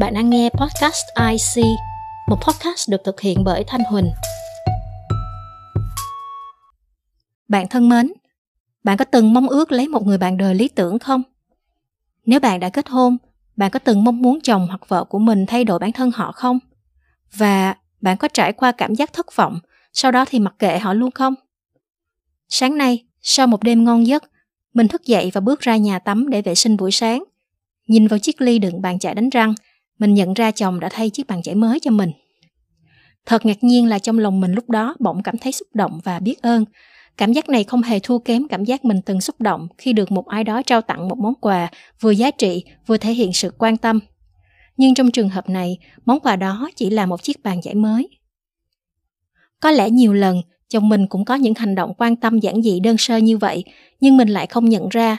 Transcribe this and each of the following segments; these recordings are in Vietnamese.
Bạn đang nghe podcast IC, một podcast được thực hiện bởi Thanh Huỳnh. Bạn thân mến, bạn có từng mong ước lấy một người bạn đời lý tưởng không? Nếu bạn đã kết hôn, bạn có từng mong muốn chồng hoặc vợ của mình thay đổi bản thân họ không? Và bạn có trải qua cảm giác thất vọng, sau đó thì mặc kệ họ luôn không? Sáng nay, sau một đêm ngon giấc, mình thức dậy và bước ra nhà tắm để vệ sinh buổi sáng. Nhìn vào chiếc ly đựng bàn chải đánh răng, mình nhận ra chồng đã thay chiếc bàn chải mới cho mình. Thật ngạc nhiên là trong lòng mình lúc đó bỗng cảm thấy xúc động và biết ơn. Cảm giác này không hề thua kém cảm giác mình từng xúc động khi được một ai đó trao tặng một món quà vừa giá trị vừa thể hiện sự quan tâm. Nhưng trong trường hợp này, món quà đó chỉ là một chiếc bàn giải mới. Có lẽ nhiều lần chồng mình cũng có những hành động quan tâm giản dị đơn sơ như vậy, nhưng mình lại không nhận ra.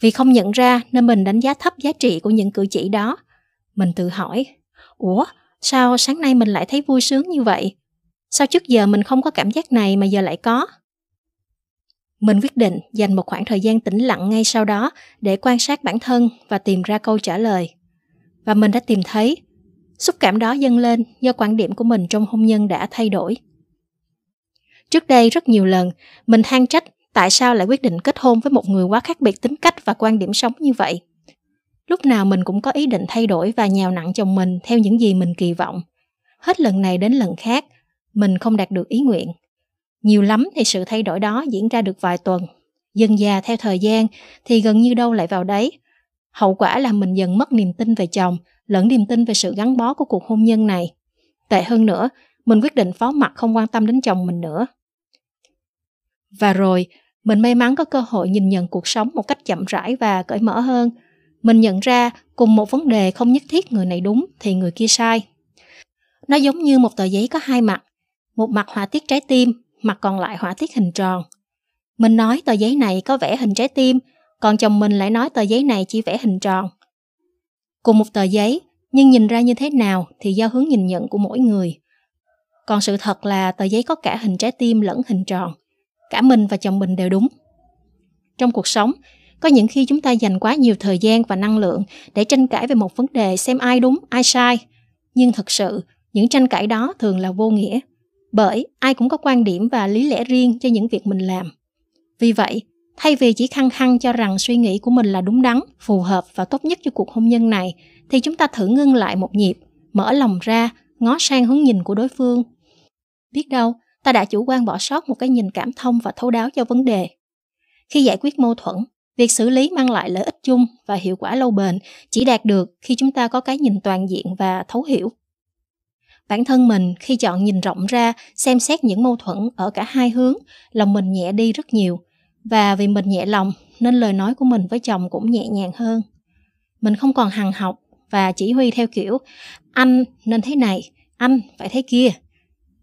Vì không nhận ra nên mình đánh giá thấp giá trị của những cử chỉ đó. Mình tự hỏi, ủa, sao sáng nay mình lại thấy vui sướng như vậy? Sao trước giờ mình không có cảm giác này mà giờ lại có? Mình quyết định dành một khoảng thời gian tĩnh lặng ngay sau đó để quan sát bản thân và tìm ra câu trả lời. Và mình đã tìm thấy, xúc cảm đó dâng lên do quan điểm của mình trong hôn nhân đã thay đổi. Trước đây rất nhiều lần, mình than trách tại sao lại quyết định kết hôn với một người quá khác biệt tính cách và quan điểm sống như vậy. Lúc nào mình cũng có ý định thay đổi và nhào nặng chồng mình theo những gì mình kỳ vọng. Hết lần này đến lần khác, mình không đạt được ý nguyện. Nhiều lắm thì sự thay đổi đó diễn ra được vài tuần. Dần già theo thời gian thì gần như đâu lại vào đấy. Hậu quả là mình dần mất niềm tin về chồng, lẫn niềm tin về sự gắn bó của cuộc hôn nhân này. Tệ hơn nữa, mình quyết định phó mặt không quan tâm đến chồng mình nữa. Và rồi, mình may mắn có cơ hội nhìn nhận cuộc sống một cách chậm rãi và cởi mở hơn. Mình nhận ra cùng một vấn đề không nhất thiết người này đúng thì người kia sai. Nó giống như một tờ giấy có hai mặt. Một mặt họa tiết trái tim, mặt còn lại họa tiết hình tròn. Mình nói tờ giấy này có vẽ hình trái tim, còn chồng mình lại nói tờ giấy này chỉ vẽ hình tròn. Cùng một tờ giấy, nhưng nhìn ra như thế nào thì do hướng nhìn nhận của mỗi người. Còn sự thật là tờ giấy có cả hình trái tim lẫn hình tròn. Cả mình và chồng mình đều đúng. Trong cuộc sống, có những khi chúng ta dành quá nhiều thời gian và năng lượng để tranh cãi về một vấn đề xem ai đúng, ai sai. Nhưng thực sự, những tranh cãi đó thường là vô nghĩa. Bởi ai cũng có quan điểm và lý lẽ riêng cho những việc mình làm. Vì vậy, thay vì chỉ khăng khăng cho rằng suy nghĩ của mình là đúng đắn, phù hợp và tốt nhất cho cuộc hôn nhân này, thì chúng ta thử ngưng lại một nhịp, mở lòng ra, ngó sang hướng nhìn của đối phương. Biết đâu, ta đã chủ quan bỏ sót một cái nhìn cảm thông và thấu đáo cho vấn đề. Khi giải quyết mâu thuẫn, việc xử lý mang lại lợi ích chung và hiệu quả lâu bền chỉ đạt được khi chúng ta có cái nhìn toàn diện và thấu hiểu. Bản thân mình khi chọn nhìn rộng ra, xem xét những mâu thuẫn ở cả hai hướng, lòng mình nhẹ đi rất nhiều. Và vì mình nhẹ lòng nên lời nói của mình với chồng cũng nhẹ nhàng hơn. Mình không còn hằng học và chỉ huy theo kiểu anh nên thế này, anh phải thế kia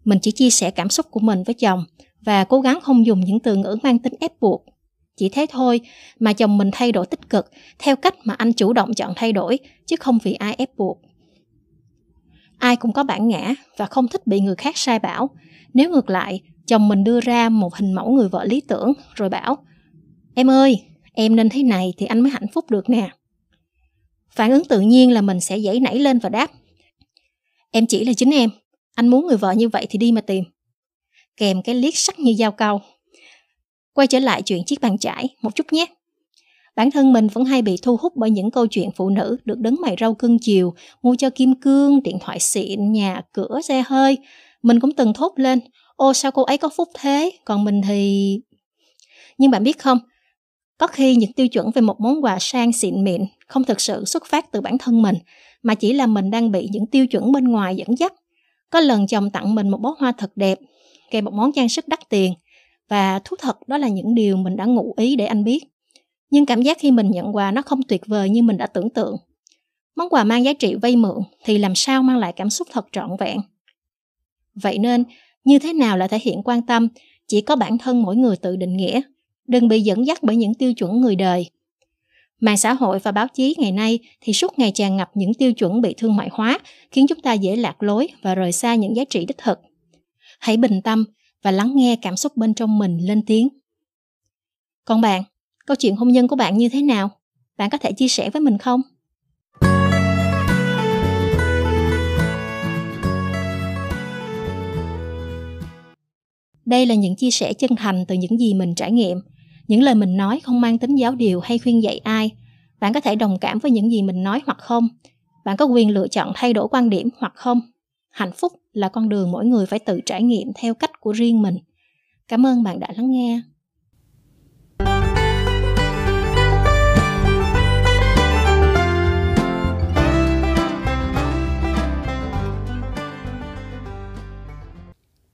mình chỉ chia sẻ cảm xúc của mình với chồng và cố gắng không dùng những từ ngữ mang tính ép buộc. Chỉ thế thôi mà chồng mình thay đổi tích cực theo cách mà anh chủ động chọn thay đổi chứ không vì ai ép buộc. Ai cũng có bản ngã và không thích bị người khác sai bảo. Nếu ngược lại, chồng mình đưa ra một hình mẫu người vợ lý tưởng rồi bảo Em ơi, em nên thế này thì anh mới hạnh phúc được nè. Phản ứng tự nhiên là mình sẽ dãy nảy lên và đáp Em chỉ là chính em, anh muốn người vợ như vậy thì đi mà tìm. Kèm cái liếc sắc như dao câu. Quay trở lại chuyện chiếc bàn chải một chút nhé. Bản thân mình vẫn hay bị thu hút bởi những câu chuyện phụ nữ được đấng mày râu cưng chiều, mua cho kim cương, điện thoại xịn, nhà, cửa, xe hơi. Mình cũng từng thốt lên, ô sao cô ấy có phúc thế, còn mình thì... Nhưng bạn biết không, có khi những tiêu chuẩn về một món quà sang xịn mịn không thực sự xuất phát từ bản thân mình, mà chỉ là mình đang bị những tiêu chuẩn bên ngoài dẫn dắt có lần chồng tặng mình một bó hoa thật đẹp, kèm một món trang sức đắt tiền. Và thú thật đó là những điều mình đã ngụ ý để anh biết. Nhưng cảm giác khi mình nhận quà nó không tuyệt vời như mình đã tưởng tượng. Món quà mang giá trị vay mượn thì làm sao mang lại cảm xúc thật trọn vẹn. Vậy nên, như thế nào là thể hiện quan tâm, chỉ có bản thân mỗi người tự định nghĩa. Đừng bị dẫn dắt bởi những tiêu chuẩn người đời Mạng xã hội và báo chí ngày nay thì suốt ngày tràn ngập những tiêu chuẩn bị thương mại hóa, khiến chúng ta dễ lạc lối và rời xa những giá trị đích thực. Hãy bình tâm và lắng nghe cảm xúc bên trong mình lên tiếng. Còn bạn, câu chuyện hôn nhân của bạn như thế nào? Bạn có thể chia sẻ với mình không? Đây là những chia sẻ chân thành từ những gì mình trải nghiệm, những lời mình nói không mang tính giáo điều hay khuyên dạy ai. Bạn có thể đồng cảm với những gì mình nói hoặc không. Bạn có quyền lựa chọn thay đổi quan điểm hoặc không. Hạnh phúc là con đường mỗi người phải tự trải nghiệm theo cách của riêng mình. Cảm ơn bạn đã lắng nghe.